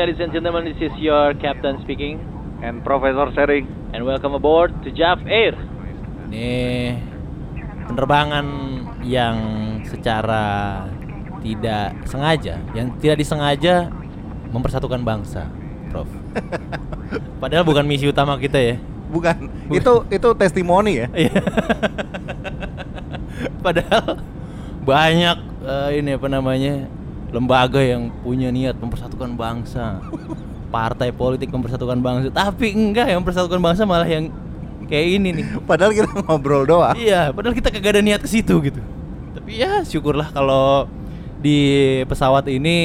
ladies and gentlemen. This is your captain speaking, and Profesor sharing. and welcome aboard to JAF Air. Ini penerbangan yang secara tidak sengaja, yang tidak disengaja mempersatukan bangsa, Prof. Padahal bukan misi utama kita ya. Bukan, itu itu testimoni ya. Iya. Padahal banyak eh, ini apa namanya lembaga yang punya niat mempersatukan bangsa, partai politik mempersatukan bangsa, tapi enggak yang mempersatukan bangsa malah yang kayak ini nih. Padahal kita ngobrol doang. Iya, padahal kita kagak ada niat ke situ gitu. Tapi ya syukurlah kalau di pesawat ini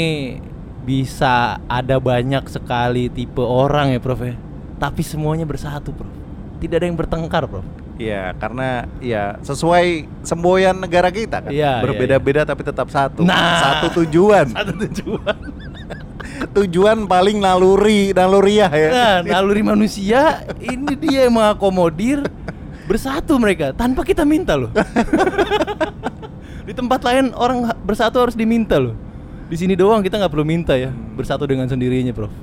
bisa ada banyak sekali tipe orang ya, Prof ya. Tapi semuanya bersatu, Prof. Tidak ada yang bertengkar, Prof. Iya, karena ya sesuai semboyan negara kita kan. Iya, Berbeda-beda tapi tetap satu. Nah. Satu tujuan. Satu tujuan. tujuan paling naluri, naluriah ya. Nah, naluri manusia ini dia yang mengakomodir bersatu mereka tanpa kita minta loh. Di tempat lain orang bersatu harus diminta loh. Di sini doang kita nggak perlu minta ya, bersatu dengan sendirinya, Prof.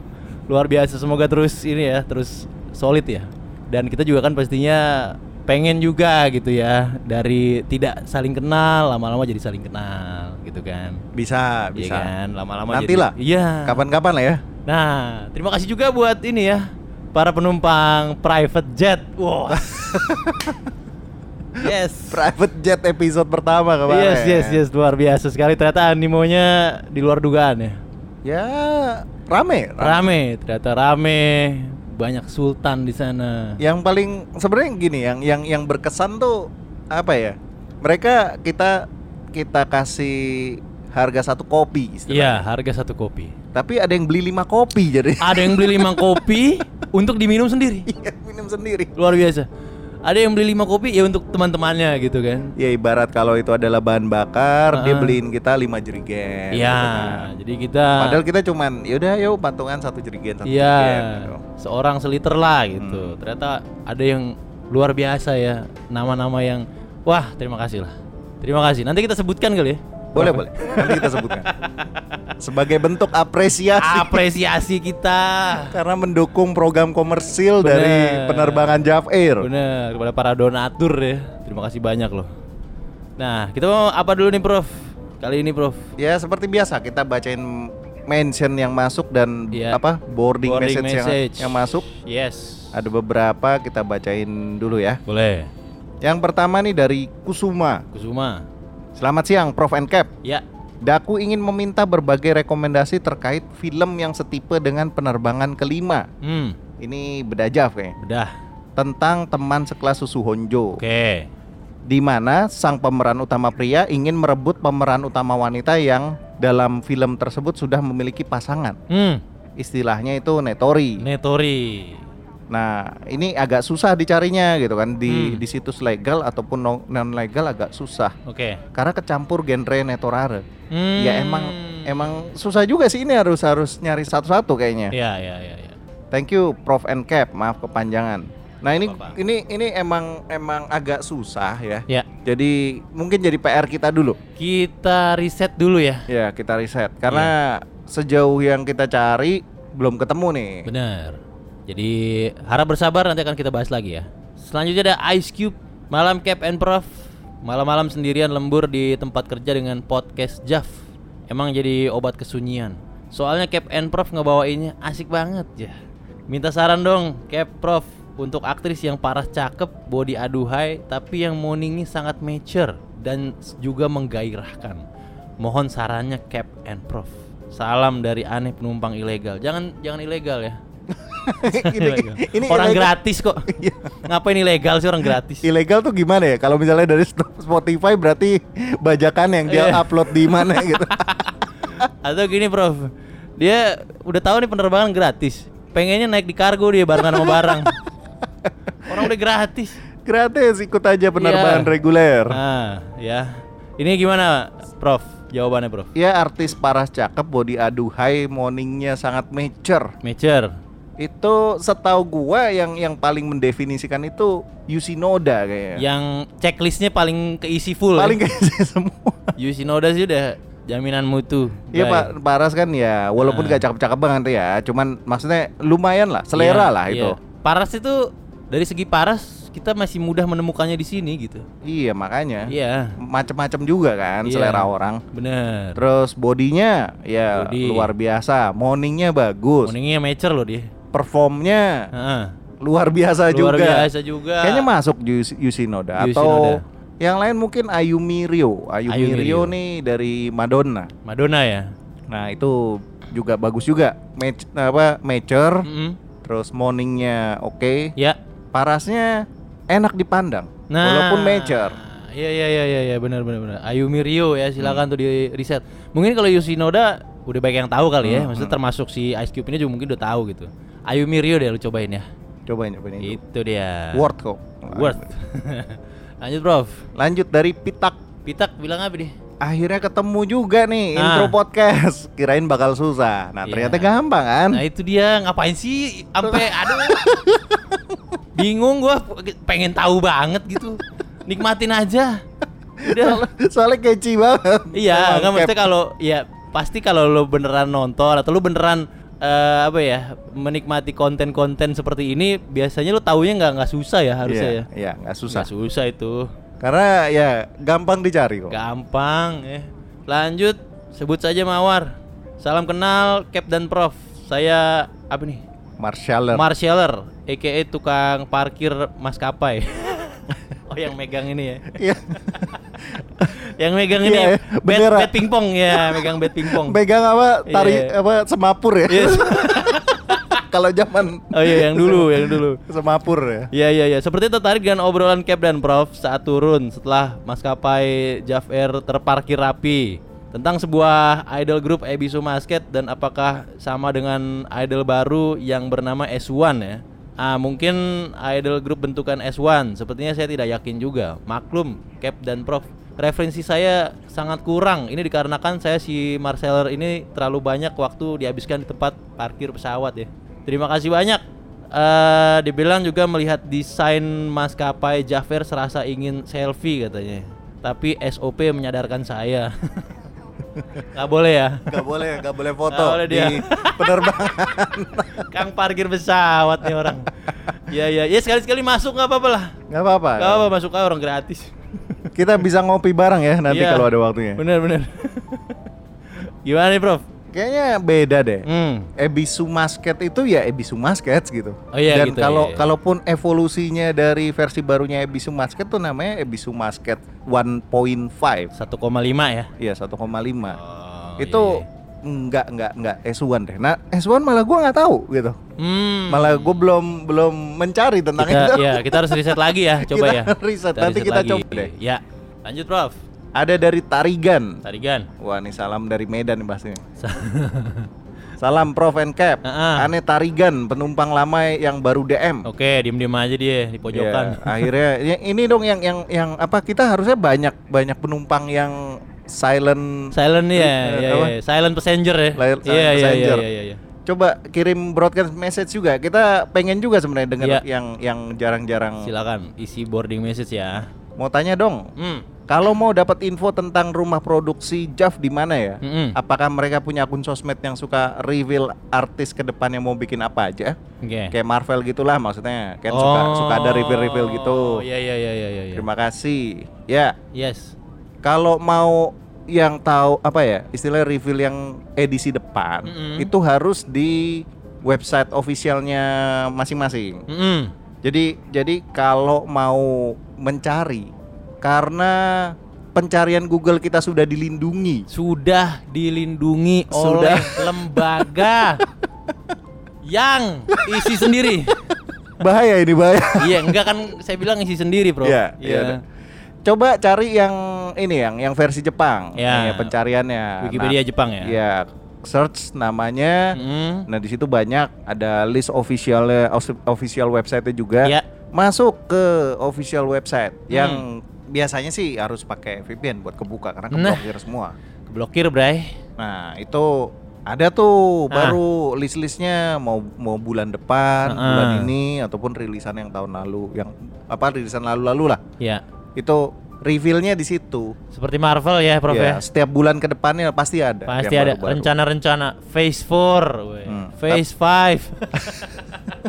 Luar biasa, semoga terus ini ya, terus solid ya. Dan kita juga kan pastinya pengen juga gitu ya dari tidak saling kenal lama-lama jadi saling kenal gitu kan. Bisa, Iya bisa. kan, lama-lama Nanti jadi- lah. Iya. Kapan-kapan lah ya. Nah, terima kasih juga buat ini ya para penumpang private jet. Wow. yes. Private jet episode pertama kemarin. Yes, yes, yes, luar biasa sekali ternyata animonya di luar dugaan ya. Ya, rame. Rame, ternyata rame. Banyak sultan di sana. Yang paling sebenarnya gini, yang yang yang berkesan tuh apa ya? Mereka kita kita kasih harga satu kopi Iya, harga satu kopi. Tapi ada yang beli lima kopi jadi Ada yang beli lima kopi untuk diminum sendiri. Iya, minum sendiri. Luar biasa. Ada yang beli lima kopi ya untuk teman-temannya gitu kan. Ya ibarat kalau itu adalah bahan bakar, dia Ah. beliin kita lima jerigen. gitu Iya, kan. jadi kita Padahal kita cuman yaudah yuk patungan satu jerigen satu Iya, jerigen. gitu. seorang seliter lah gitu. Hmm. Ternyata ada yang luar biasa ya, nama-nama yang wah terima kasih lah. Terima kasih. Nanti kita sebutkan kali ya. Boleh boleh. Nanti kita sebutkan. Sebagai bentuk apresiasi Apresiasi kita. karena mendukung program komersil Bener. dari penerbangan Jav Air. Bener kepada para donatur ya. Terima kasih banyak loh. Nah, kita mau apa dulu nih, Prof? Kali ini, Prof. Ya seperti biasa kita bacain mention yang masuk dan Iya. apa boarding, Boarding message, yang- message. Yang, masuk. Yes. Ada beberapa kita bacain dulu ya. Boleh. Yang pertama nih dari Kusuma. Kusuma. Selamat siang Prof and Cap. Ya. Daku ingin meminta berbagai rekomendasi terkait film yang setipe dengan penerbangan kelima. Hmm, Ini beda Jav kayaknya. udah. Tentang teman sekelas Susu Honjo. Oke. Di mana sang pemeran utama pria ingin merebut pemeran utama wanita yang dalam film tersebut sudah memiliki pasangan. Hmm, Istilahnya itu netori. Netori. Nah, ini agak susah dicarinya gitu kan di Hmm. di situs legal ataupun non legal agak susah. Oke. Karena kecampur genre netorare. Hmm. Ya emang emang susah juga sih ini harus harus nyari satu-satu kayaknya. Ya, ya, ya, ya. Thank you Prof and Cap, maaf kepanjangan. Nah, ini Apa-apa. ini ini emang emang agak susah ya. Ya. Jadi mungkin jadi PR kita dulu. Kita riset dulu ya. Ya, kita riset karena sejauh yang kita cari belum ketemu nih. Bener. Jadi harap bersabar nanti akan kita bahas lagi ya. Selanjutnya ada Ice Cube, malam Cap and Prof. Malam-malam sendirian lembur di tempat kerja dengan podcast Jav. Emang jadi obat kesunyian. Soalnya Cap and Prof ngebawainnya asik banget ya. Minta saran dong Cap Prof untuk aktris yang parah cakep, body aduhai, tapi yang morningnya sangat mature dan juga menggairahkan. Mohon sarannya Cap and Prof. Salam dari aneh penumpang ilegal. Jangan jangan ilegal ya. ini, Ilegal. ini orang ilegal. gratis kok. Iya. Ngapain ilegal sih orang gratis? Ilegal tuh gimana ya? Kalau misalnya dari Spotify berarti bajakan yang dia Iya. upload di mana gitu. Atau gini, Prof. Dia udah tahu nih penerbangan gratis. Pengennya naik di kargo dia barengan sama barang. Orang udah gratis. Gratis ikut aja penerbangan Iya. reguler. Nah, ya. Ini gimana, Prof? Jawabannya, Prof. Ya artis paras cakep body aduhai morningnya sangat mature. Mature. Itu setahu gua yang yang paling mendefinisikan itu Yusinoda kayaknya. Yang checklistnya paling keisi full. paling ya. kayak semua. Yusinoda sih udah jaminan mutu. Iya. Pak Paras kan ya walaupun Nah. gak cakep-cakep banget ya, cuman maksudnya lumayan lah, selera Iya, lah iya. itu. Paras itu dari segi paras kita masih mudah menemukannya di sini gitu. Iya makanya. Iya. Macem-macem juga kan Iya. selera orang. Bener. Terus bodinya ya Body. luar biasa, morningnya bagus, Morningnya mature loh dia. Performnya Heeh. luar biasa Luar juga. biasa juga. Kayaknya masuk Yus- Yusinoda Yusinoda. atau yang lain mungkin Ayumi Rio. Ayumi, Ayumi Rio Rio. nih dari Madonna. Madonna ya. Nah, itu juga bagus juga. Match apa mature, Mm-mm. terus morningnya oke. Ya. Parasnya enak dipandang Nah. walaupun mature. Iya iya iya iya ya, benar benar benar. Ayumi Rio ya Hmm. silakan tuh di riset. Mungkin kalau Yoshinoda udah banyak yang tahu kali ya. Hmm, Maksudnya hmm. termasuk si Ice Cube ini juga mungkin udah tahu gitu. Ayumi Rio deh lu cobain ya. Cobain cobain itu. Itu dia. Worth kok. Worth. Lanjut, Prof. Lanjut dari Pitak Pitak bilang apa nih? Akhirnya ketemu juga nih Nah. intro podcast. Kirain bakal susah. Nah, Iya. ternyata gampang kan? Nah, itu dia ngapain sih sampai aduh. Bingung gua pengen tahu banget gitu. Nikmatin aja. Udah. Soalnya, soalnya catchy banget. Iya, nggak mesti kalau ya pasti kalau lo beneran nonton atau lo beneran eh, apa ya menikmati konten-konten seperti ini biasanya lo taunya nggak nggak susah ya harusnya Iya, ya. Iya, nggak susah. Nggak susah itu. Karena ya gampang dicari kok. Gampang ya. Lanjut sebut saja Mawar. Salam kenal Cap dan Prof. Saya apa nih? Marshaller. Marshaller, aka tukang parkir maskapai. oh yang megang ini ya. Iya. Yang megang ini Iya, ya, bat, bendera. bat pingpong ya, megang bat pingpong. Pegang apa? Tari Iya. apa? Semapur ya. Yes. Kalau zaman Oh iya yang dulu, yang dulu. semapur ya. Iya iya iya. Seperti tertarik dengan obrolan Cap dan Prof saat turun setelah maskapai Jav Air terparkir rapi tentang sebuah idol group Ebisu Masket dan apakah sama dengan idol baru yang bernama S1 ya. Ah, mungkin idol group bentukan S1. Sepertinya saya tidak yakin juga. Maklum, Cap dan Prof. Referensi saya sangat kurang. Ini dikarenakan saya si Marceller ini terlalu banyak waktu dihabiskan di tempat parkir pesawat ya. Terima kasih banyak. Eh, dibilang juga melihat desain maskapai Jaffer serasa ingin selfie katanya. Tapi SOP menyadarkan saya. Gak boleh ya. Gak boleh, gak boleh foto Nggak boleh dia. di penerbangan. Kang parkir pesawat nih orang. Ya ya, ya sekali-sekali masuk nggak apa-apa lah. Gak apa-apa. Gak apa masuk aja orang gratis. Kita bisa ngopi bareng ya nanti Iya. kalau ada waktunya. Bener bener. Gimana nih Prof? Kayaknya beda deh. Hmm. Ebisu Masket itu ya Ebisu Masket gitu. Oh iya, Dan gitu, kalau iya, iya. kalaupun evolusinya dari versi barunya Ebisu Masket tuh namanya Ebisu Masket 1.5. 1,5 ya. Iya 1,5. Oh, itu iya, iya. enggak enggak enggak S1 deh. Nah, S1 malah gua nggak tahu gitu. Hmm. Malah gua belum belum mencari tentang kita, itu. ya kita harus riset lagi ya, coba Kita ya. riset, nanti kita coba deh. Ya, lanjut Prof. Ada dari Tarigan. Tarigan. Wah, nih salam dari Medan nih pastinya. Salam Prof and Cap. Ah. Ane Tarigan, penumpang lama yang baru DM. Oke, diem-diem aja dia di pojokan. Iya, akhirnya ya, ini dong yang yang yang apa kita harusnya banyak banyak penumpang yang silent Silent ya, Eh, ya, ya, silent passenger ya. Silent Iya, iya, iya, passenger. iya, iya, iya. Coba kirim broadcast message juga. Kita pengen juga sebenarnya dengar Iya. yang yang jarang-jarang. Silakan isi boarding message ya. Mau tanya dong, Hmm. Kalau mau dapat info tentang rumah produksi JAV di mana ya? Mm-mm. Apakah mereka punya akun sosmed yang suka reveal artis ke depannya mau bikin apa aja? Oke. Kayak Marvel gitulah maksudnya. Kan suka suka ada reveal-reveal gitu. Oh, Iya, iya, iya, iya, iya. Terima kasih. Ya, Yes. kalau mau yang tahu apa ya istilah reveal yang edisi depan Mm-mm. itu harus di website officialnya masing-masing. Mm-mm. Jadi jadi kalau mau mencari karena pencarian Google kita sudah dilindungi. Sudah dilindungi Sudah. oleh lembaga yang isi sendiri. Bahaya ini bahaya. Iya, enggak kan saya bilang isi sendiri, Bro. Iya, iya. Coba cari yang ini yang yang versi Jepang. Ya. Ini pencariannya. Wikipedia Nah, Jepang ya. Iya, search namanya. Mm. Nah, di situ banyak ada list official official website juga. Ya. masuk ke official website Hmm. yang biasanya sih harus pakai VPN buat kebuka karena Nah. keblokir semua. Keblokir, Bray. Nah, itu ada tuh Ah. baru list-listnya mau mau bulan depan, Ah. bulan ini ataupun rilisan yang tahun lalu yang apa rilisan lalu-lalu lah. Ya. Itu reveal-nya di situ. Seperti Marvel ya, Prof Ya, ya. setiap bulan ke depannya pasti ada. Pasti ada rencana-rencana Phase 4, weh. Hmm. Phase 5.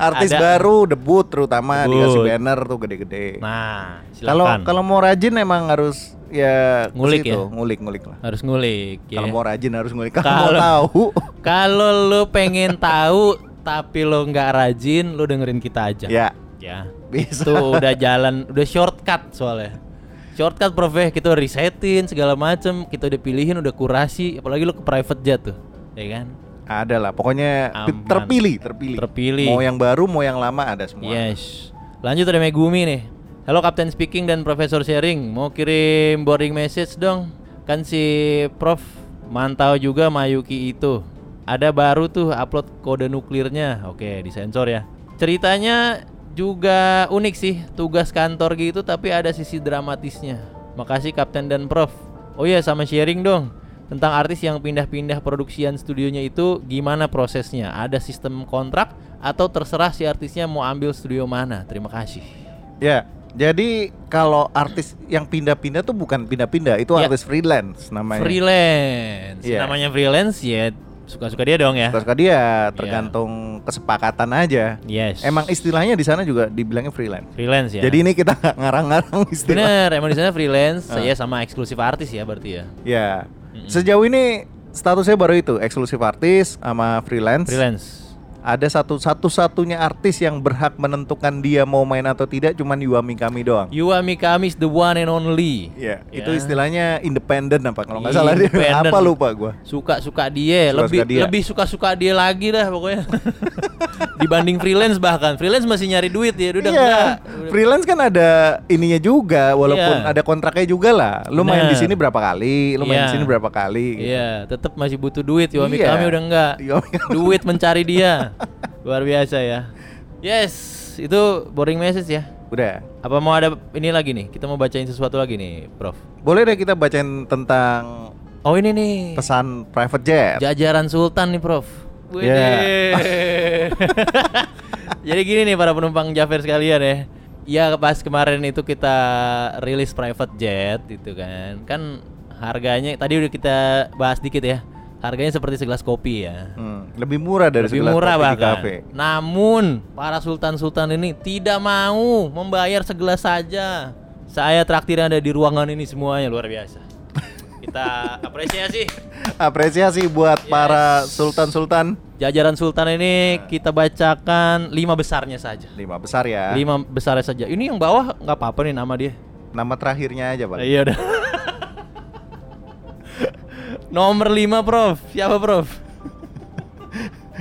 Artis Ada. baru debut terutama Debut. dikasih banner tuh gede-gede. nah, Kalau silakan. kalau mau rajin emang harus ya Ngulik situ, ya? ngulik-ngulik lah. harus ngulik ya. Kalau mau rajin harus ngulik. Kalau mau tahu Kalau lu pengen tahu tapi lo nggak rajin, lu dengerin kita aja. ya Ya. Bisa. Itu udah jalan, udah shortcut soalnya. Shortcut Prof ya, kita udah resetin segala macem, kita udah pilihin, udah kurasi, apalagi lu ke private jet tuh, ya kan? Ada lah, pokoknya Aman. terpilih, terpilih. Terpilih. Mau yang baru, mau yang lama ada semua. Yes. Lanjut ada Megumi nih. Halo Kapten Speaking dan Profesor Sharing, mau kirim boarding message dong. Kan si Prof mantau juga Mayuki itu. Ada baru tuh upload kode nuklirnya. Oke, disensor ya. Ceritanya juga unik sih, tugas kantor gitu tapi ada sisi dramatisnya. Makasih Kapten dan Prof. Oh iya sama sharing dong tentang artis yang pindah-pindah produksian studionya itu gimana prosesnya? Ada sistem kontrak atau terserah si artisnya mau ambil studio mana? Terima kasih. Ya, jadi kalau artis yang pindah-pindah tuh bukan pindah-pindah, itu Ya. artis freelance namanya. Freelance. Iya. Namanya freelance ya suka-suka dia dong ya. Kan dia tergantung kesepakatan aja. Yes. Emang istilahnya di sana juga dibilangnya freelance. freelance ya. Jadi ini kita ngarang-ngarang istilah. bener, emang di sana freelance, saya sama eksklusif artis ya berarti ya. Ya. Sejauh ini statusnya baru itu, eksklusif artis sama freelance. Freelance. Ada satu satu-satunya artis yang berhak menentukan dia mau main atau tidak cuman Yuami kami doang. Me kami is the one and only. Iya, Ya. itu istilahnya independen apa kalau nggak salah dia apa lupa gua. Suka-suka dia, Suka-suka lebih dia. lebih suka-suka dia lagi dah pokoknya. Dibanding freelance bahkan. Freelance masih nyari duit ya, udah Iya, enggak. freelance kan ada ininya juga, walaupun Iya. ada kontraknya juga lah. Lu main di sini berapa kali, lu main di Iya. sini berapa kali. gitu. Iya, tetap masih butuh duit. Yuami Iya. kami udah enggak. Yuami duit mencari dia. Luar biasa ya. Yes, itu boring message ya. Udah. Apa mau ada ini lagi nih? Kita mau bacain sesuatu lagi nih, Prof. Boleh deh kita bacain tentang Oh ini nih. pesan private jet. Jajaran Sultan nih, Prof. Ya. Widih. Jadi gini nih para penumpang Jafar sekalian ya. Ya pas kemarin itu kita rilis private jet itu kan. Kan harganya tadi udah kita bahas dikit ya. Harganya seperti segelas kopi ya. Hmm, lebih murah dari Lebih segelas murah kopi di bahkan. kafe. Namun para sultan-sultan ini tidak mau membayar segelas saja. Saya traktir Anda di ruangan ini semuanya luar biasa. Kita apresiasi Apresiasi buat para sultan-sultan. jajaran sultan ini kita bacakan lima besarnya saja. Lima besar ya. Lima besarnya saja. Ini yang bawah nggak apa-apa nih nama dia. Nama terakhirnya aja, Pak. Iya udah. Nomor lima Prof. Siapa Prof?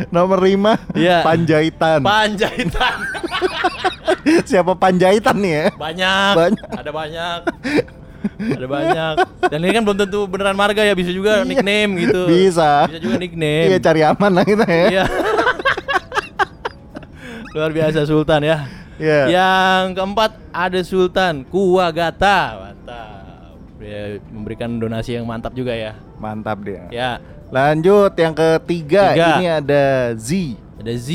Nomor lima Iya. Panjaitan. Panjaitan. Siapa Panjaitan nih ya? Banyak. Banyak. Ada banyak. Ada banyak. Dan ini kan belum tentu beneran marga ya, bisa juga Iya. nickname gitu. Bisa. Bisa juga nickname. Iya cari aman lah kita ya. Iya. Luar biasa Sultan ya. Iya. Yang keempat ada Sultan Kuwagata. Mantap. Dia memberikan donasi yang mantap juga ya. Mantap dia. Ya, Lanjut yang ketiga, Tiga. ini ada Z. ada Z.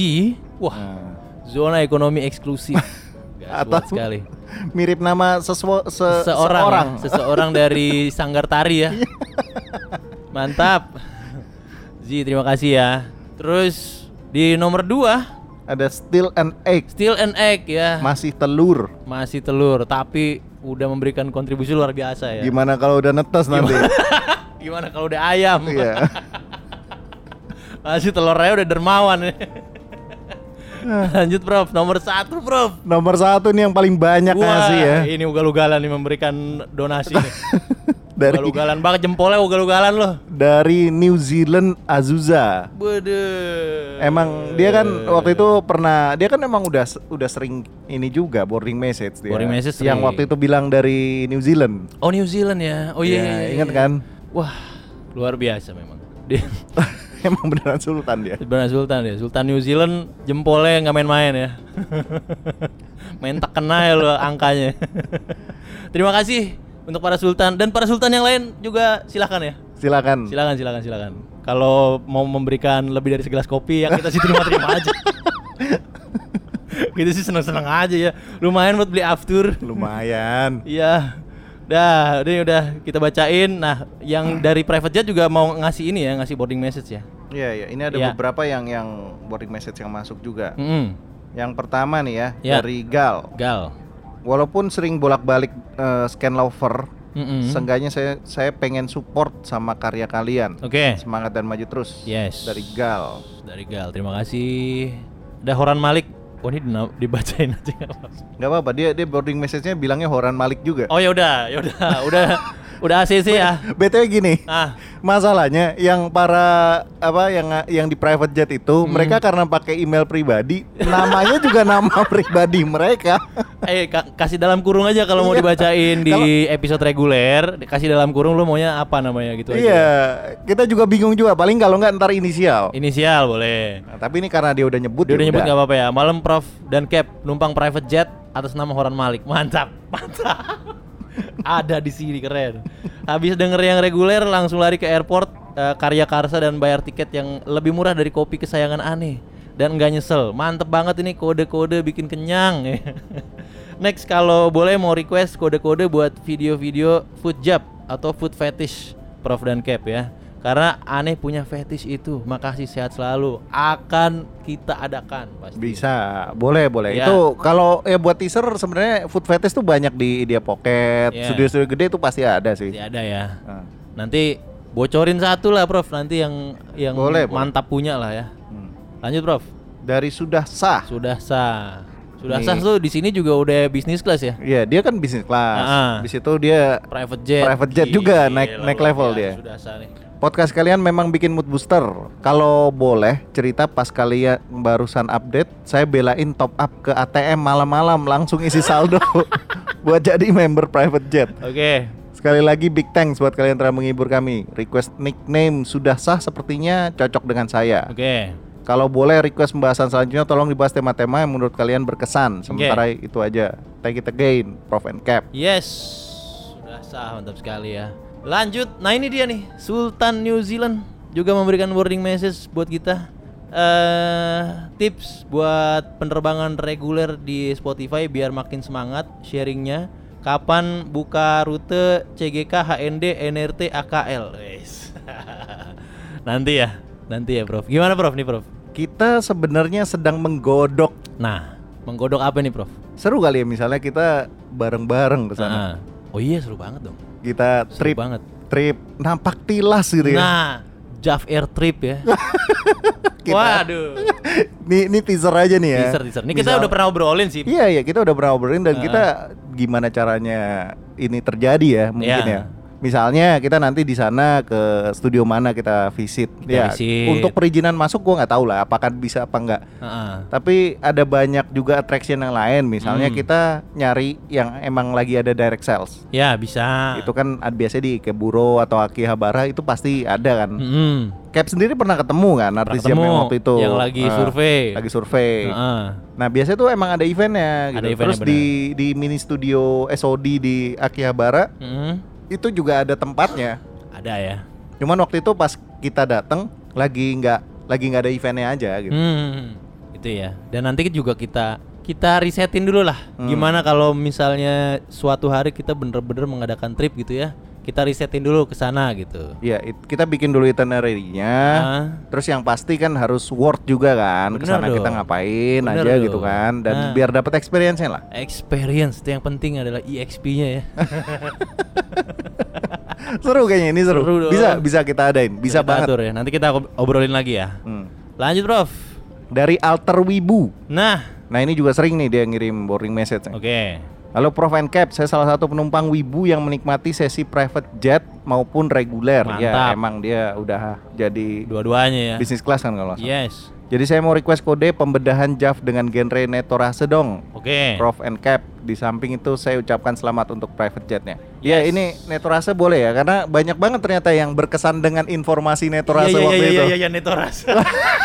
Wah, Nah, zona ekonomi eksklusif. Gak Atau- sekali. mirip nama sesua, se- Seorang, seorang. ya, seseorang dari Sanggar Tari ya. Mantap. Z, terima kasih ya. Terus di nomor 2 Ada Still and Egg, Still and Egg ya. masih telur. Masih telur, tapi udah memberikan kontribusi luar biasa ya. Gimana kalau udah netes nanti? Gimana kalau udah ayam? Iya. Masih telurnya udah dermawan. Lanjut Prof, nomor satu Prof. Nomor satu nih yang paling banyak ngasih ya. ini ugal-ugalan nih memberikan donasi nih. Dari Ugal-ugalan banget jempolnya ugal-ugalan loh. dari New Zealand Azusa. Bede. Emang dia kan waktu itu pernah dia kan emang udah udah sering ini juga boarding message dia. Boarding message yang sering. waktu itu bilang dari New Zealand. Oh New Zealand ya. Oh iya. Ya, iya, iya, ingat iya. kan? Wah, luar biasa memang. Dia emang beneran sultan dia. benar Sultan ya. Sultan New Zealand jempolnya nggak main-main ya. Main tak kena ya lo angkanya. Terima kasih untuk para sultan dan para sultan yang lain juga silakan ya. Silakan. Silakan silakan silakan. Kalau mau memberikan lebih dari segelas kopi yang kita sih terima-terima aja. kita sih seneng-seneng aja ya. Lumayan buat beli aftur. Lumayan. Iya. Dah, ini udah kita bacain. Nah, yang dari private jet juga mau ngasih ini ya, ngasih boarding message ya. Iya, iya. Ini ada Iya. beberapa yang yang boarding message yang masuk juga. Mm Yang pertama nih ya, Ya. dari Gal. Gal. Walaupun sering bolak-balik eh, scan lover, Mm-mm. seenggaknya saya saya pengen support sama karya kalian. Oke. Semangat dan maju terus. Yes. Dari Gal. Dari Gal. Terima kasih. Ada Horan Malik. Oh, ini dibacain aja nggak apa-apa. Nggak apa-apa, dia dia boarding message-nya bilangnya Horan Malik juga. Oh ya udah, ya udah, udah, udah ACC ya. BTW gini. Ah, Masalahnya yang para apa yang yang di private jet itu Hmm. mereka karena pakai email pribadi, namanya juga nama pribadi mereka. eh ka- kasih dalam kurung aja kalau mau Iya. dibacain di episode reguler, kasih dalam kurung lu maunya apa namanya gitu aja. Iya, kita juga bingung juga. Paling kalau nggak ntar inisial. Inisial boleh. Nah, tapi ini karena dia udah nyebut. Dia ya udah nyebut nggak apa-apa ya. Malam Prof dan Cap numpang private jet atas nama Horan Malik. Mantap, mantap. Ada di sini keren. Habis denger yang reguler langsung lari ke airport eh, Karya Karsa dan bayar tiket yang lebih murah dari kopi kesayangan aneh dan nggak nyesel. Mantep banget ini kode-kode bikin kenyang. Next kalau boleh mau request kode-kode buat video-video food job atau food fetish Prof dan Cap ya. Karena aneh punya fetish itu. Makasih sehat selalu. Akan kita adakan pasti. Bisa, boleh boleh. Iya. Itu kalau ya buat teaser sebenarnya food fetish tuh banyak di Idea Pocket, Iya. studio-studio gede itu pasti ada sih. Pasti ada ya. Nah, Nanti bocorin satu lah Prof. Nanti yang yang Boleh, boleh. mantap punya lah ya. hmm. Lanjut Prof. Dari sudah sah. Sudah sah. Sudah Nih. sah tuh di sini juga udah bisnis kelas ya. Iya, dia kan bisnis kelas. Ah. Di situ dia Private jet. Private jet juga, naik- naik level dia. Sudah sah nih. Podcast kalian memang bikin mood booster. Kalau boleh cerita pas kalian barusan update, saya belain top up ke ATM malam-malam langsung isi saldo buat jadi member private jet. Oke. Sekali lagi big thanks buat kalian telah menghibur kami. Request nickname sudah sah sepertinya cocok dengan saya. Oke. Kalau boleh request pembahasan selanjutnya tolong dibahas tema-tema yang menurut kalian berkesan. Sementara itu aja. Thank you again, Prof and Cap. Yes. Sudah sah mantap sekali ya. Lanjut. Nah, ini dia nih. Sultan New Zealand juga memberikan warning message buat kita. eh tips buat penerbangan reguler di Spotify biar makin semangat sharingnya. Kapan buka rute CGK, HND, NRT, AKL? Nanti ya, nanti ya, Prof. Gimana, Prof? Nih, Prof. Kita sebenarnya sedang menggodok. Nah, menggodok apa nih, Prof? Seru kali ya misalnya kita bareng-bareng ke sana. Ah. Oh iya, seru banget dong. Kita Seru trip banget. trip nampak tilas gitu ya. Nah, Jav Air Trip ya. Kita- Waduh. Nih ini teaser aja nih ya. Teaser teaser. Ini kita Misal- udah pernah obrolin sih. Iya iya kita udah pernah obrolin dan Ah. kita gimana caranya ini terjadi ya mungkin Iya. ya. Misalnya kita nanti di sana ke studio mana kita visit. Kita ya. visit. Untuk perizinan masuk gua nggak tahu lah apakah bisa apa enggak. Heeh. Tapi ada banyak juga attraction yang lain. Misalnya Hmm. kita nyari yang emang lagi ada direct sales. Ya, bisa. Itu kan biasanya di Keburo atau Akihabara itu pasti ada kan. Mm-mm. Cap sendiri pernah ketemu kan artis yang waktu itu yang lagi eh, survei. Lagi survei. Heeh. Nah biasanya tuh emang ada eventnya gitu. Ada eventnya, Terus di di mini studio SOD di Akihabara Mm-mm. Itu juga ada tempatnya. Ada ya. Cuman waktu itu pas kita datang lagi nggak lagi nggak ada eventnya aja gitu. Hmm. Itu ya. Dan nanti juga kita kita risetin dulu lah. Hmm. Gimana kalau misalnya suatu hari kita bener-bener mengadakan trip gitu ya. Kita risetin dulu ke sana gitu. Iya, it- kita bikin dulu itinerary-nya. Ah. Terus yang pasti kan harus worth juga kan Bener ke sana kita ngapain Bener aja dong. gitu kan dan Nah. biar dapat experience-nya lah. Experience itu yang penting adalah EXP-nya ya. seru kayaknya ini seru. Seru dong. bisa bisa kita adain, bisa Kita banget. atur ya. Nanti kita ob- obrolin lagi ya. Hmm. Lanjut, Prof. Dari Alter Wibu. Nah, Nah ini juga sering nih dia ngirim boarding message. oke. Halo Prof and Cap, saya salah satu penumpang Wibu yang menikmati sesi private jet maupun reguler. Ya emang dia udah jadi Dua-duanya ya. bisnis kelas kan kalau salah. Yes. Jadi saya mau request kode pembedahan JAV dengan genre netorase dong. Oke. Prof and Cap. Di samping itu saya ucapkan selamat untuk private jetnya. Ya Yes. ini netorase boleh ya karena banyak banget ternyata yang berkesan dengan informasi netorase Iya, iya, waktu iya, itu. Iya, iya, iya, Netorasa.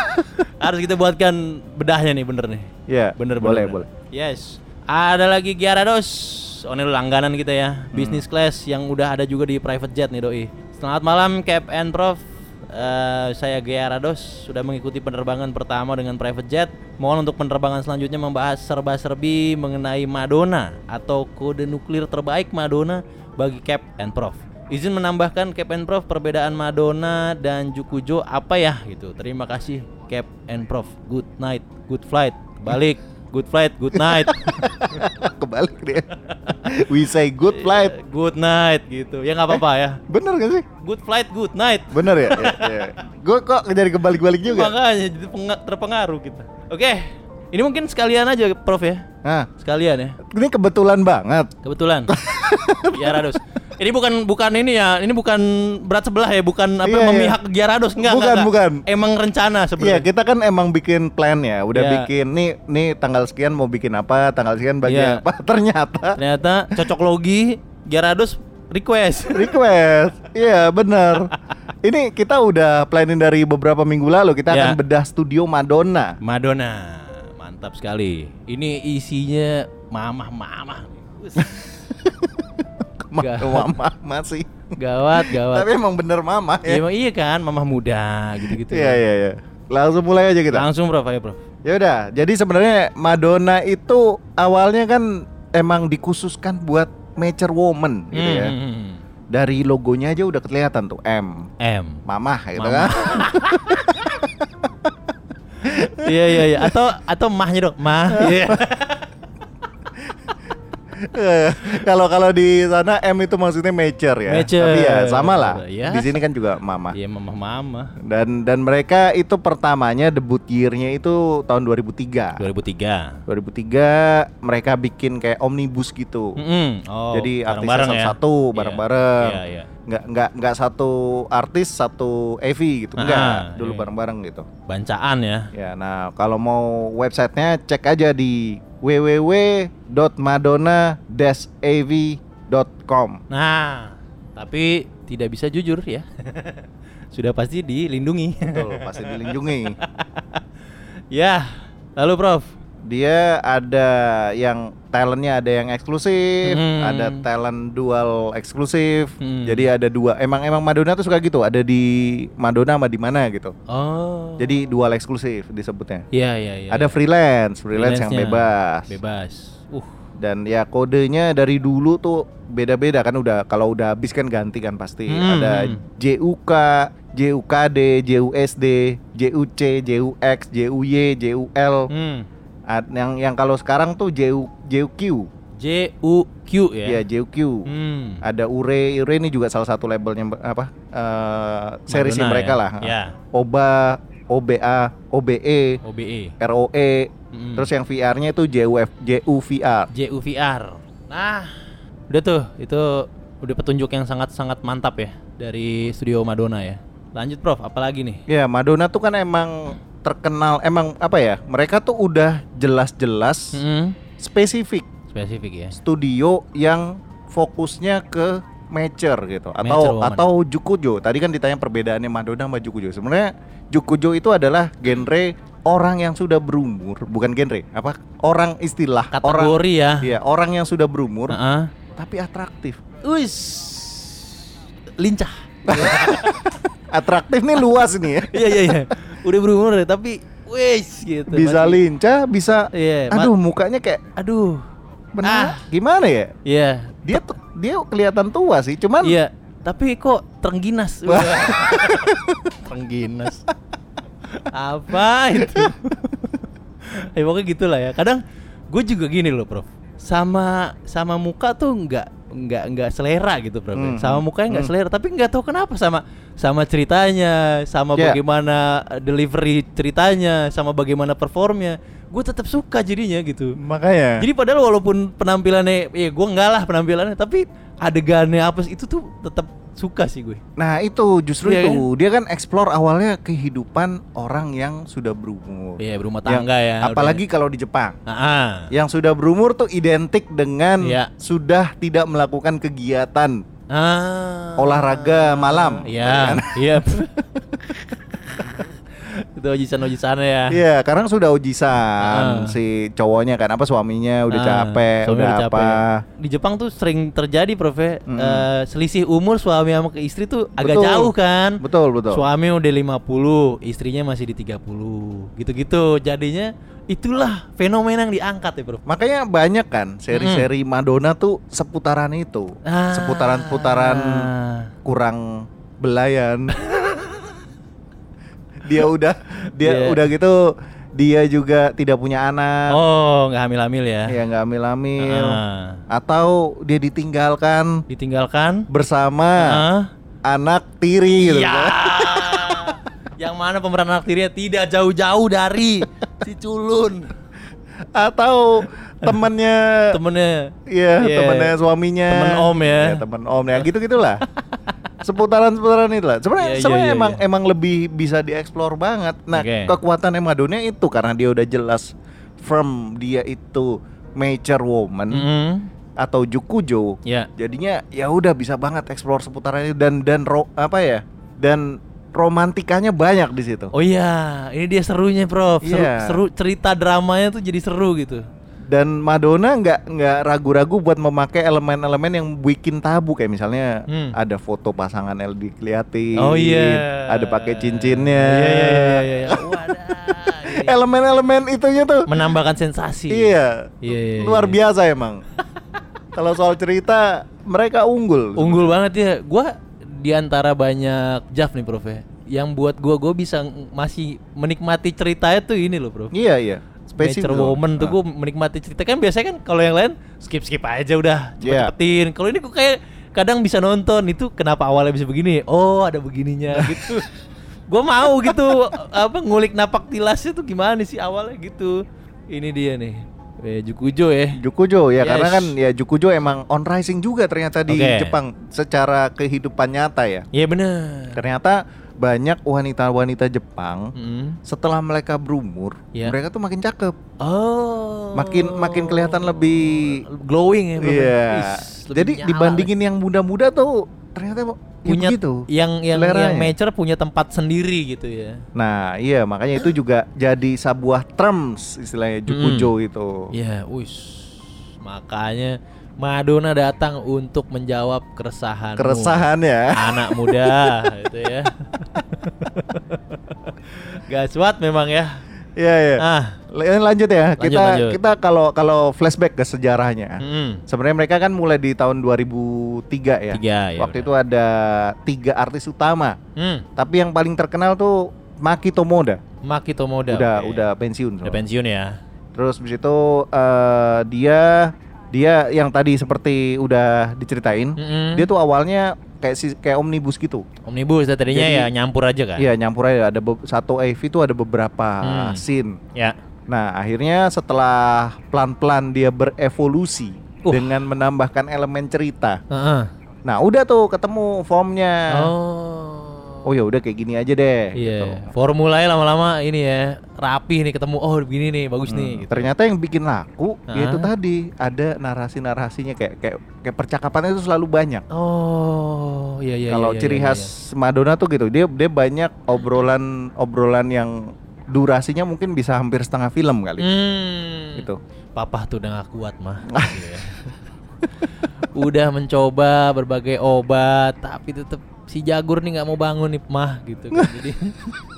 Harus kita buatkan bedahnya nih bener nih. Ya, Bener boleh, bener. boleh. Yes. Ada lagi Gyarados. Oh ini langganan kita ya. Hmm. Business class yang udah ada juga di private jet nih doi. Selamat malam Cap and Prof. Eh, saya Gyarados sudah mengikuti penerbangan pertama dengan private jet. Mohon untuk penerbangan selanjutnya membahas serba-serbi mengenai Madonna atau kode nuklir terbaik Madonna bagi Cap and Prof. Izin menambahkan Cap and Prof perbedaan Madonna dan Jukujo apa ya gitu. Terima kasih Cap and Prof. Good night, good flight. Balik. Good flight, good night. Kebalik dia. We say good flight. good night gitu. Ya nggak apa-apa ya. Bener gak sih? Good flight, good night. Bener ya? Gue kok jadi kebalik-balik juga. Makanya jadi penga- terpengaruh kita. Oke. Ini mungkin sekalian aja Prof ya. Nah, Sekalian ya. ini kebetulan banget. Kebetulan. Gyarados. Ini bukan bukan ini ya. Ini bukan berat sebelah ya, bukan apa Iya, iya. memihak ke Gyarados enggak, Bukan, enggak, bukan. Emang rencana Iya, sebenarnya. kita kan emang bikin plan ya. Udah Iya. bikin nih nih tanggal sekian mau bikin apa, tanggal sekian bagi Iya. apa. Ternyata Ternyata cocok logi Gyarados request. request. Iya, bener. Ini kita udah planning dari beberapa minggu lalu. Kita Iya. akan bedah studio Madonna. Madonna. Mantap sekali. Ini isinya mamah-mamah. Us, Gak. Mama masih. Gawat, gawat. Tapi emang bener mama Ya, ya. emang iya kan, mamah muda gitu-gitu. Iya, iya, iya. Langsung mulai aja kita. Langsung Prof, ayo Prof. Ya udah, jadi sebenarnya Madonna itu awalnya kan emang dikhususkan buat mature woman gitu ya. Hmm. Dari logonya aja udah kelihatan tuh M, M. mamah gitu Mamah. kan. Iya iya iya. Atau atau mahnya dong, mah. Iya. Eh, Kalau kalau di sana M itu maksudnya mature ya. Mature. Tapi ya sama lah. Ya. Di sini kan juga mamah. Iya mamah mama. Dan dan mereka itu pertamanya debut year-nya itu tahun 2003. 2003. 2003 mereka bikin kayak omnibus gitu. Mm-mm. Oh, Jadi artisnya bareng-bareng ya? satu-satu Iya. bareng-bareng. Iya, iya. Nggak nggak nggak satu artis satu EV gitu. Ah, Enggak, dulu iya. bareng-bareng gitu. Bancaan ya. Ya, nah kalau mau websitenya cek aja di www.madonna-av.com. Nah, tapi tidak bisa jujur ya. Sudah pasti dilindungi. Betul, pasti dilindungi. ya. Lalu Prof. Dia ada yang talentnya ada yang eksklusif, Hmm. ada talent dual eksklusif. Hmm. Jadi ada dua. Emang emang Madonna tuh suka gitu, ada di Madonna sama di mana gitu. Oh. Jadi dual eksklusif disebutnya. Iya iya iya. ada freelance, freelance yang bebas. Bebas. Uh. Dan ya kodenya dari dulu tuh beda-beda kan udah kalau udah habis kan ganti kan pasti. Hmm, Ada. JUK, JUKD, JUSD, JUC, JUX, JUY, JUL. Hmm. Yang yang kalau sekarang tuh JU JUQ. J U Q ya. Iya, JUQ. Hmm. Ada Ure, Ure ini juga salah satu labelnya apa? eh series Madonna mereka ya? lah. Ya. OBA, OBA, OBE, OBE. ROE. Mm. Terus yang VR-nya itu JUF, JUVR. JUVR. Nah, udah tuh, itu udah petunjuk yang sangat-sangat mantap ya dari studio Madonna ya. Lanjut Prof, apalagi nih? Ya, Madonna tuh kan emang terkenal emang apa ya? Mereka tuh udah jelas-jelas Hmm. spesifik Spesifik ya. studio yang fokusnya ke mature gitu atau woman. atau Jukujo. Tadi kan ditanya perbedaannya Madonna sama Jukujo. Sebenarnya Jukujo itu adalah genre orang yang sudah berumur, bukan genre, apa? Orang istilah orang Kategori ya. Iya, orang yang sudah berumur Heeh. tapi atraktif. Wis. Lincah. Atraktif nih luas nih ya. Iya iya iya. Udah berumur ya, tapi wis gitu. Bisa Masih- lincah, bisa ma- Aduh, mukanya kayak Aduh. benar. Ah. Gimana ya? Iya. Dia tuh dia kelihatan tua sih, cuman Iya, tapi kok terengginas. terengginas. Apa itu? ya pokoknya gitulah ya. Kadang gue juga gini loh, Prof. Sama sama muka tuh nggak nggak nggak selera gitu, Prof. Hmm. Sama mukanya nggak Hmm. selera, tapi nggak tahu kenapa sama sama ceritanya, sama Ya. bagaimana delivery ceritanya, sama bagaimana performnya, gue tetap suka jadinya gitu. makanya. Jadi padahal walaupun penampilannya, ya gue enggak lah penampilannya, tapi adegannya apa itu tuh tetap suka sih gue. Nah itu justru Iya, itu dia kan explore awalnya kehidupan orang yang sudah berumur. Iya berumah Yang- tangga ya. Apalagi kalau di Jepang, udah. Ah, yang sudah berumur tuh identik dengan Iya. sudah tidak melakukan kegiatan Ah. olahraga malam. Iya, iya. itu ojisan-ojisannya ya. Iya, sekarang sudah ujisan Ah. si cowoknya kan apa suaminya udah Ah, capek, suami udah udah apa. capek. Di Jepang tuh sering terjadi, Prof. ya. Mm-mm. Eh, selisih umur suami sama ke istri tuh agak Betul. jauh kan. Betul, betul. Suami udah 50, istrinya masih di 30. Gitu-gitu. Jadinya itulah fenomena yang diangkat ya, Prof. Makanya banyak kan seri-seri Madonna tuh seputaran itu. Ah. Seputaran-seputaran kurang belayan. dia udah dia Iya. udah gitu dia juga tidak punya anak. Oh, nggak hamil-hamil ya. Ya nggak hamil-hamil. Ah. Atau dia ditinggalkan Ditinggalkan. bersama Ah. anak tiri gitu. Ya. kan. yang mana pemeran anak tirinya tidak jauh-jauh dari si culun Atau temennya temennya. Iya, Iya. temennya suaminya. Temen om ya. temen om ya, gitu-gitulah. Seputaran-seputaran itu lah. Sebenarnya iya, sebenarnya iya, emang iya. emang lebih bisa dieksplor banget. Nah, Oke. kekuatan Madonna itu karena dia udah jelas firm dia itu mature woman Mm-mm. atau jukujo. Ya. Jadinya ya udah bisa banget eksplor seputaran itu dan dan ro, apa ya? Dan romantikanya banyak di situ. Oh iya, ini dia serunya, Prof. Seru, Iya. seru cerita dramanya tuh jadi seru gitu. Dan Madonna nggak nggak ragu-ragu buat memakai elemen-elemen yang bikin tabu kayak misalnya Hmm. ada foto pasangan L dikeliatin, Oh iya. ada pakai cincinnya, Iya iya iya iya. iya. Iya. elemen-elemen itunya tuh, Menambahkan sensasi. iya, Iya, iya, luar iya. biasa emang. Kalau soal cerita mereka unggul, Unggul banget ya. Gua di antara banyak Jaf nih, Prof. ya. Yang buat gua gua bisa masih menikmati ceritanya tuh ini loh, Bro. Iya iya, spesifik Nature tuh. Woman tuh gue menikmati cerita kan biasanya kan kalau yang lain skip skip aja udah Iya. cepet-cepetin. Kalau ini gue kayak kadang bisa nonton itu kenapa awalnya bisa begini? Oh ada begininya gitu. gue mau gitu apa ngulik napak tilasnya tuh gimana sih awalnya gitu. Ini dia nih. Eh, Jukujo ya. Jukujo ya Yes. karena kan ya Jukujo emang on rising juga ternyata di Oke. Jepang secara kehidupan nyata ya. Iya bener Ternyata banyak wanita-wanita Jepang Mm. setelah mereka berumur, Iya. mereka tuh makin cakep, Oh. makin makin kelihatan lebih glowing ya. Iya. Is, lebih Jadi nyala dibandingin yang muda-muda tuh ternyata ya punya begitu. yang yang seleranya. yang mature punya tempat sendiri gitu ya. Nah, iya makanya itu juga jadi sebuah terms istilahnya Jukujo itu. Ya, wis. Makanya Madonna datang untuk menjawab keresahan. Keresahan ya. anak muda itu ya. Gaswat memang ya. Iya, iya. Ah, L- Lanjut ya. Lanjut, kita lanjut. kita kalau kalau flashback ke sejarahnya. mm, Sebenarnya mereka kan mulai di tahun 2003 ya. Tiga, ya Waktu benar. itu ada tiga artis utama. mm. Tapi yang paling terkenal tuh Maki Tomoda. Maki Tomoda. udah oke. udah pensiun. Udah pensiun ya. Terus habis itu eh, dia dia yang tadi seperti udah diceritain, Mm-mm. dia tuh awalnya kayak si kayak omnibus gitu. Omnibus ya tadinya Jadi- ya nyampur aja kan. Iya, nyampur aja ada satu AV itu ada beberapa Hmm. scene. Ya. Nah, akhirnya setelah pelan-pelan dia berevolusi Uh. dengan menambahkan elemen cerita. Heeh. Nah, udah tuh ketemu formnya. Oh. Oh ya udah kayak gini aja deh. gitu. Iya. Formulanya lama-lama ini ya rapih nih ketemu. Oh begini nih bagus Hmm, nih. Gitu. Ternyata yang bikin laku Ah. yaitu tadi ada narasi-narasinya kayak kayak kayak percakapannya itu selalu banyak. Oh, iya iya. Kalau iya, ciri iya, khas Madonna tuh gitu, dia dia banyak obrolan obrolan yang durasinya mungkin bisa hampir setengah film iya. kali. Hmm. Gitu. Papa tuh udah gak kuat mah. Gitu ya. udah mencoba berbagai obat, tapi tetap si Jagur nih nggak mau bangun nih mah gitu kan. Jadi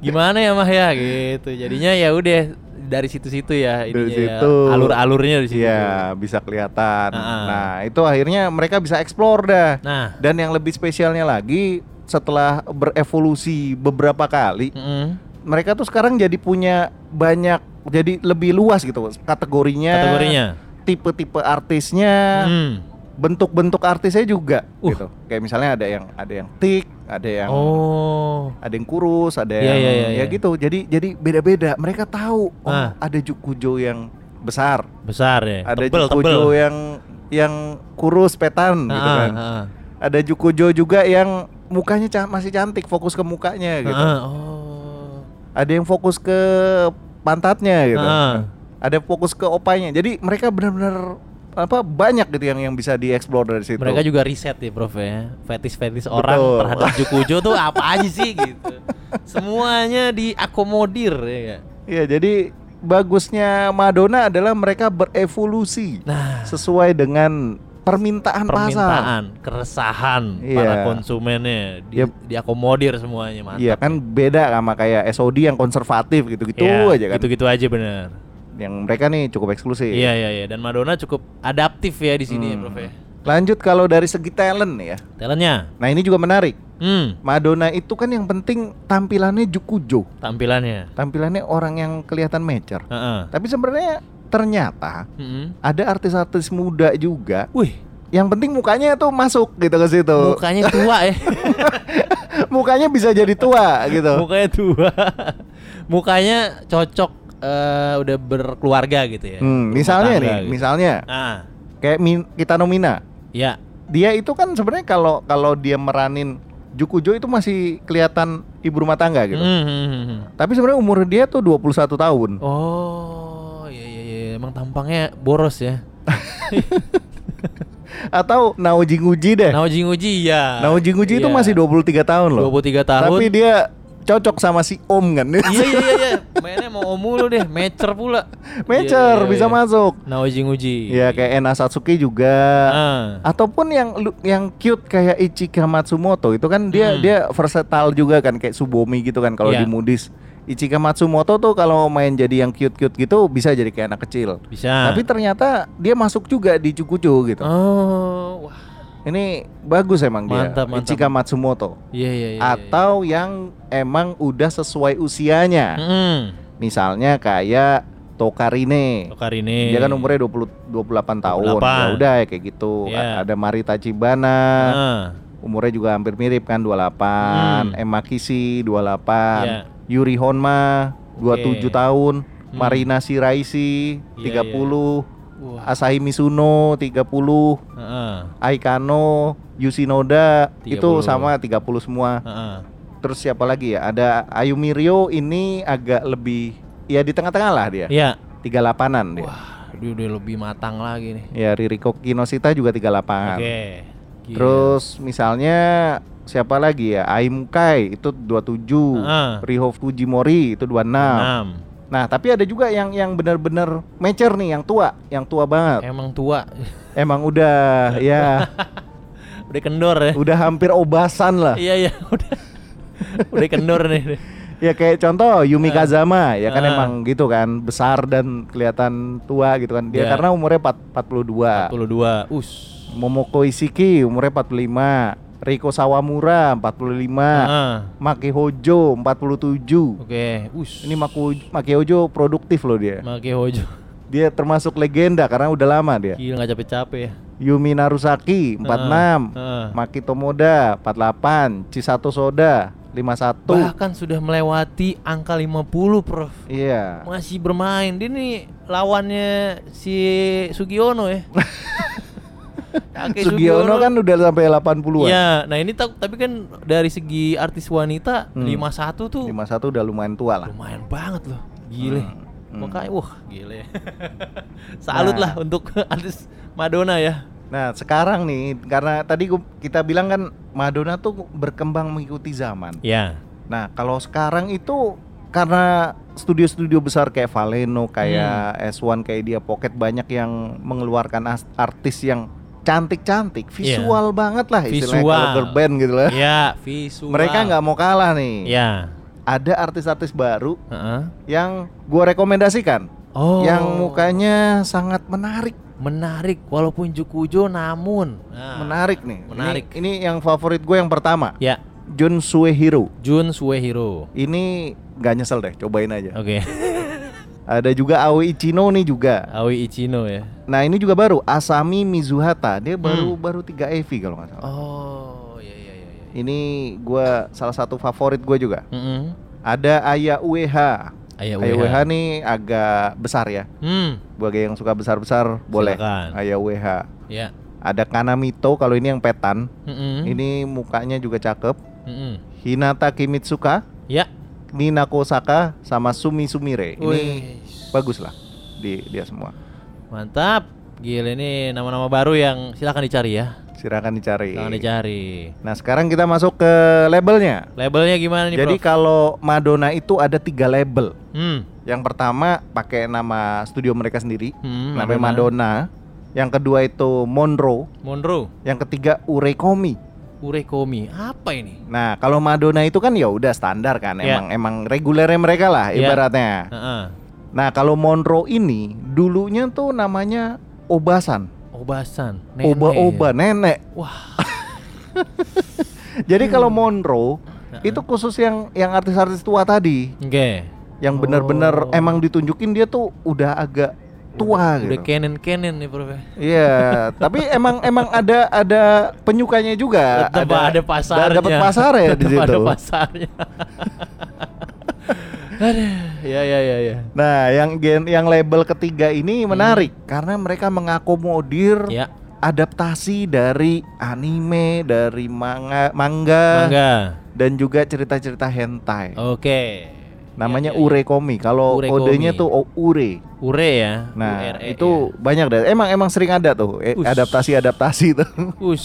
gimana ya mah ya gitu. Jadinya ya udah dari situ-situ ya ininya ya, situ. alur-alurnya di situ. Iya, bisa kelihatan. Ah. Nah, itu akhirnya mereka bisa explore dah. Nah, Dan yang lebih spesialnya lagi setelah berevolusi beberapa kali, mm-mm. mereka tuh sekarang jadi punya banyak jadi lebih luas gitu kategorinya. kategorinya. Tipe-tipe artisnya, Hmm. Bentuk-bentuk artisnya juga Uh. gitu. Kayak misalnya ada yang ada yang tik, ada yang Oh. ada yang kurus, ada Iya, yang iya, iya, ya iya. gitu. Jadi jadi beda-beda. Mereka tahu oh Ah. ada Jukujo yang besar, Besar ya. ada tebel, Jukujo tebel. yang yang kurus petan gitu Ah, kan. ah, Ada Jukujo juga yang mukanya ca- masih cantik, fokus ke mukanya gitu. ah. Oh. Ada yang fokus ke pantatnya gitu. Ah. Ada fokus ke opanya. Jadi mereka benar-benar apa banyak gitu yang yang bisa dieksplor dari situ. Mereka juga riset ya Prof ya. Fetis-fetis orang Betul. terhadap Jukujo tuh apa aja sih gitu. Semuanya diakomodir ya? Iya, jadi bagusnya Madonna adalah mereka berevolusi Nah, sesuai dengan permintaan, pasar. permintaan, keresahan Iya. para konsumennya di, Yep. diakomodir semuanya mantap. Iya kan beda sama kayak SOD yang konservatif gitu-gitu Iya, aja kan. Gitu-gitu aja bener. Yang mereka nih cukup eksklusif. Iya iya iya dan Madonna cukup adaptif ya di sini ya Hmm. Prof ya. Lanjut kalau dari segi talent ya. Talentnya, Nah, ini juga menarik. hmm, Madonna itu kan yang penting tampilannya jukujo. tampilannya, Tampilannya orang yang kelihatan mature. Heeh. Tapi sebenarnya ternyata Mm-mm. ada artis-artis muda juga Wih, yang penting mukanya tuh masuk gitu ke situ. mukanya tua ya. mukanya bisa jadi tua gitu. mukanya tua. mukanya cocok eh, udah berkeluarga gitu ya. Hmm, misalnya nih, gitu. misalnya Ah, kayak Min, kita nomina. ya. Dia itu kan sebenarnya kalau kalau dia meranin Jukujo itu masih kelihatan ibu rumah tangga gitu. Hmm, hmm. Tapi sebenarnya umur dia tuh 21 tahun. Oh, iya iya iya, emang tampangnya boros ya. Atau Naoji Nguji deh. Naoji Nguji ya. Naoji Nguji itu Iya. masih 23 tahun loh. 23 tahun. Tapi dia cocok sama si Om kan. iya iya iya iya. Mainnya mau om mulu deh, mecer pula. Mature, Iya, iya, bisa iya. masuk. Naoji Nguji. Ya kayak Ena Satsuki juga. Ah. Ataupun yang yang cute kayak Ichika Matsumoto itu kan dia Hmm. dia versatile juga kan kayak Subomi gitu kan kalau Iya. di Moody's. Ichika Matsumoto tuh kalau main jadi yang cute-cute gitu bisa jadi kayak anak kecil. Bisa. Tapi ternyata dia masuk juga di Cukucu gitu. Oh, wah. Ini bagus emang Mantap, dia. mantap. Ichika Matsumoto. Iya iya iya. Atau yang emang udah sesuai usianya. Hmm. Misalnya kayak Tokarine. Tokarine. Dia kan umurnya 20 28 tahun. 28. Ya udah ya kayak gitu. Iya. Ada Mari Tachibana. Ah. Umurnya juga hampir mirip kan 28. Hmm. Emma Kishi 28. Iya. Yuri Honma 27 Oke. tahun. Hmm. Marina Shiraishi Iya, 30. Wah. Asahi Mizuno 30. Heeh. Aikano, Yushinoda 30. itu sama 30 semua. Heeh. Terus siapa lagi ya? Ada Ayumi Rio ini agak lebih ya di tengah-tengah lah dia. Iya. 38-an dia. Wah, dia udah lebih matang lagi nih. Ya Ririko Kinoshita juga 38. Oke. Gila. Terus misalnya siapa lagi ya? Aim Kai itu 27. Heeh. Riho Fujimori itu 26. Enam. Nah, tapi ada juga yang yang benar-benar mature nih, yang tua, yang tua banget. Emang tua. Emang udah ya, udah kendor ya. udah hampir obasan lah. Iya iya, udah. udah kendor nih. Ya kayak contoh Yumi Kazama ya kan Ah. emang gitu kan besar dan kelihatan tua gitu kan dia Ya. karena umurnya empat- 42 42. Us. Momoko Isiki umurnya 45 Riko Sawamura 45 Heeh. Maki Hojo 47 Oke, us. ini Maku, Maki Hojo produktif loh dia Make Hojo. dia termasuk legenda karena udah lama dia Gila nggak capek-capek ya. Yumi Narusaki 46 Heeh. Maki Tomoda 48 Chisato Soda 51 Bahkan sudah melewati angka 50, Prof. iya Masih bermain. Dia nih lawannya si Sugiono ya. Kakek Sugiono kan udah sampai 80-an Ya, nah ini tapi kan dari segi artis wanita Hmm. 51 tuh 51 udah lumayan tua lah. lumayan banget loh. Gile. Hmm. Makanya wah, gile. Salut Nah. lah untuk artis Madonna ya. Nah sekarang nih karena tadi kita bilang kan Madonna tuh berkembang mengikuti zaman. Ya. Nah kalau sekarang itu karena studio-studio besar kayak Valeno, kayak Hmm. S1, kayak dia Pocket banyak yang mengeluarkan artis yang cantik-cantik, Iya. visual banget lah istilahnya Visual. kalau girl band gitu lah. Ya, visual. Mereka nggak mau kalah nih. Ya. Ada artis-artis baru Heeh. yang gua rekomendasikan, Oh. yang mukanya sangat menarik. menarik walaupun Jukujo namun Nah, menarik nih. menarik. Ini, ini yang favorit gue yang pertama, Ya, Jun Suehiro. Jun Suehiro. Ini nggak nyesel deh, cobain aja. Oke. Ada juga Aoi Ichino nih juga. Aoi Ichino ya. Nah ini juga baru Asami Mizuhata. Dia baru Hmm. baru 3 EV kalau nggak salah. Oh, iya iya iya. iya. Ini gue salah satu favorit gue juga. Mm-mm. Ada Aya UEH. Aya Aya UEH. UEH nih agak besar ya. Hmm. Bagi yang suka besar-besar boleh. Silakan. Aya UEH. Ya. Ada Kanamito kalau ini yang petan. Mm-mm. Ini mukanya juga cakep. Mm-mm. Hinata Kimitsuka. Ya. Nina Kosaka sama Sumi Sumire. Ini Wih. bagus lah di dia semua. Mantap. Gila ini nama-nama baru yang silakan dicari ya. Silakan dicari. Silakan dicari. Nah sekarang kita masuk ke labelnya. Labelnya gimana nih, Jadi Prof? kalau Madonna itu ada tiga label. Hmm. Yang pertama pakai nama studio mereka sendiri, Hmm, namanya Madonna. Yang kedua itu Monroe. Monroe, Yang ketiga Urekomi. Urekomi. Apa ini? Nah kalau Madonna itu kan ya udah standar kan, Ya. emang emang regulernya mereka lah Ya. ibaratnya. Heeh. Nah kalau Monroe ini dulunya tuh namanya Obasan, Obasan. nenek. oba-oba nenek. Wah. Jadi kalau Monroe itu khusus yang yang artis-artis tua tadi, Oke. yang benar-benar Oh. emang ditunjukin dia tuh udah agak tua Udah gitu. Canon-Canon nih, Prof. ya. Iya, tapi emang emang ada ada penyukanya juga. Tetap ada, pasarnya. Dapat pasar ya di situ. Ada pasarnya. Ya ya ya ya. Nah, yang gen yang label ketiga ini menarik karena mereka mengakomodir Ya, adaptasi dari anime, dari manga, manga, mangga. dan juga cerita-cerita hentai. Oke. Namanya Ya, ya, ya. Urekomi. Kalau Urekomi. kodenya tuh o- Ure. Ure ya. Nah, URE itu banyak deh. Emang emang sering ada tuh eh, adaptasi-adaptasi tuh. ya. Us,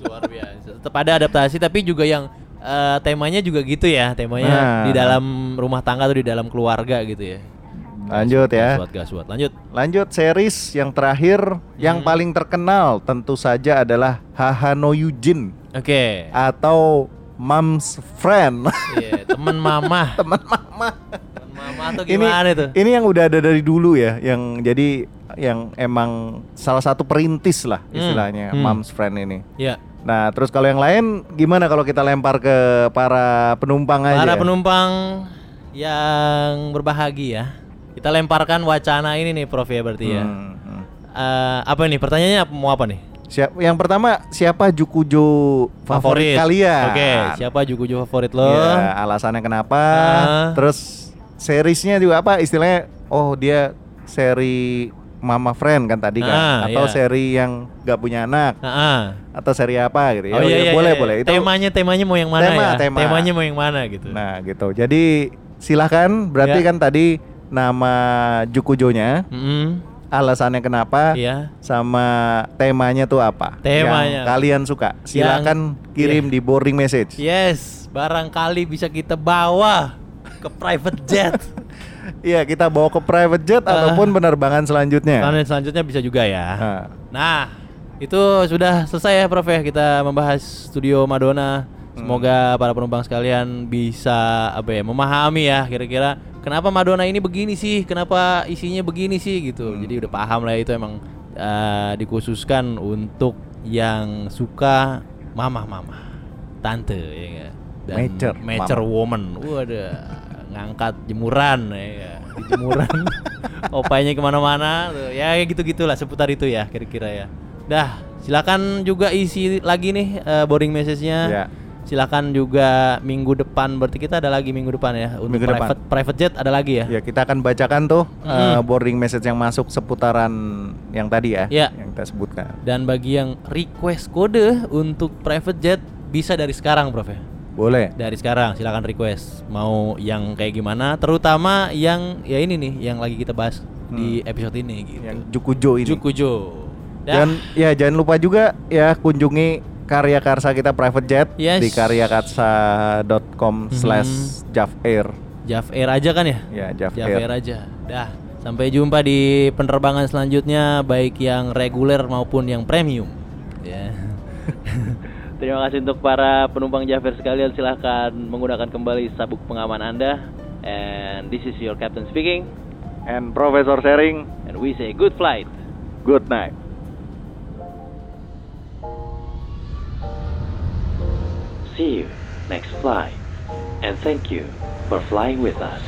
luar biasa. Tetap ada adaptasi tapi juga yang eh, temanya juga gitu ya. Temanya Nah. di dalam rumah tangga atau di dalam keluarga gitu ya. Lanjut ya. Gaswat, gaswat. Lanjut. Lanjut series yang terakhir yang Hmm. paling terkenal tentu saja adalah Hahano Yujin Oke. atau Mom's Friend. Iya, teman mama. Teman mama. Teman mama atau ini gimana itu? ini yang udah ada dari dulu ya, yang jadi yang emang salah satu perintis lah Hmm, istilahnya hmm. Mom's Friend ini. Ya. Nah, terus kalau yang lain gimana kalau kita lempar ke para penumpang aja? Para penumpang yang berbahagia, kita lemparkan wacana ini nih Prof ya berarti ya. Hmm, hmm. Eh, apa nih? Pertanyaannya mau apa nih? Siap, yang pertama siapa Jukujo favorit, kalian? Oke, siapa Jukujo favorit lo? Ya, alasannya kenapa? Ah. Terus seriesnya juga apa? Istilahnya oh dia seri Mama Friend kan tadi kan? Ah, Atau iya. seri yang gak punya anak? Heeh. Atau seri apa gitu? Oh Ya, iya, ya, iya, boleh iya. boleh. Itu temanya temanya mau yang mana Tema, ya? tema. Temanya mau yang mana gitu. Nah gitu. Jadi silahkan. Berarti Ya. kan tadi nama Jukujonya, Mm-mm. Alasannya kenapa? Iya. Sama temanya tuh apa? Temanya. Yang kalian suka. Silakan kirim di boarding message. Yes, barangkali bisa kita bawa ke private jet. Iya, kita bawa ke private jet Ah. ataupun penerbangan selanjutnya. Dan selanjutnya bisa juga ya. Nah, Nah, itu sudah selesai ya Prof ya kita membahas studio Madonna. Semoga para penumpang sekalian bisa apa ya memahami ya kira-kira kenapa Madonna ini begini sih, kenapa isinya begini sih gitu. Jadi udah paham lah itu emang eh, dikhususkan untuk yang suka mama-mama, tante ya? Dan Mature, mature woman. Waduh, ngangkat jemuran ya. Di jemuran. Opainya ke mana-mana tuh. Ya kayak gitu-gitulah seputar itu ya kira-kira ya. Dah, silakan juga isi lagi nih eh, boarding message-nya. Ya. Silakan juga minggu depan berarti kita ada lagi minggu depan ya untuk Minggu depan. private private jet ada lagi ya. ya kita akan bacakan tuh Mm. uh, boarding message yang masuk seputaran yang tadi ya, Ya. yang kita sebutkan. Dan bagi yang request kode untuk private jet bisa dari sekarang, Prof ya. Boleh. Dari sekarang silakan request mau yang kayak gimana, terutama yang ya ini nih yang lagi kita bahas di episode ini gitu. Yang Jukujo ini. Jukujo. Dah. Dan ya jangan lupa juga ya kunjungi karya karsa kita private jet Yes. di karyakarsa.com slash javair. Jav Air aja kan ya? Ya, Jav Javair. Air aja. Dah. Sampai jumpa di penerbangan selanjutnya baik yang reguler maupun yang premium. Ya. Terima kasih untuk para penumpang Jafir sekalian. Silahkan menggunakan kembali sabuk pengaman Anda. And this is your captain speaking. And Profesor Sharing, And we say good flight. good night. See you next flight. And thank you for flying with us.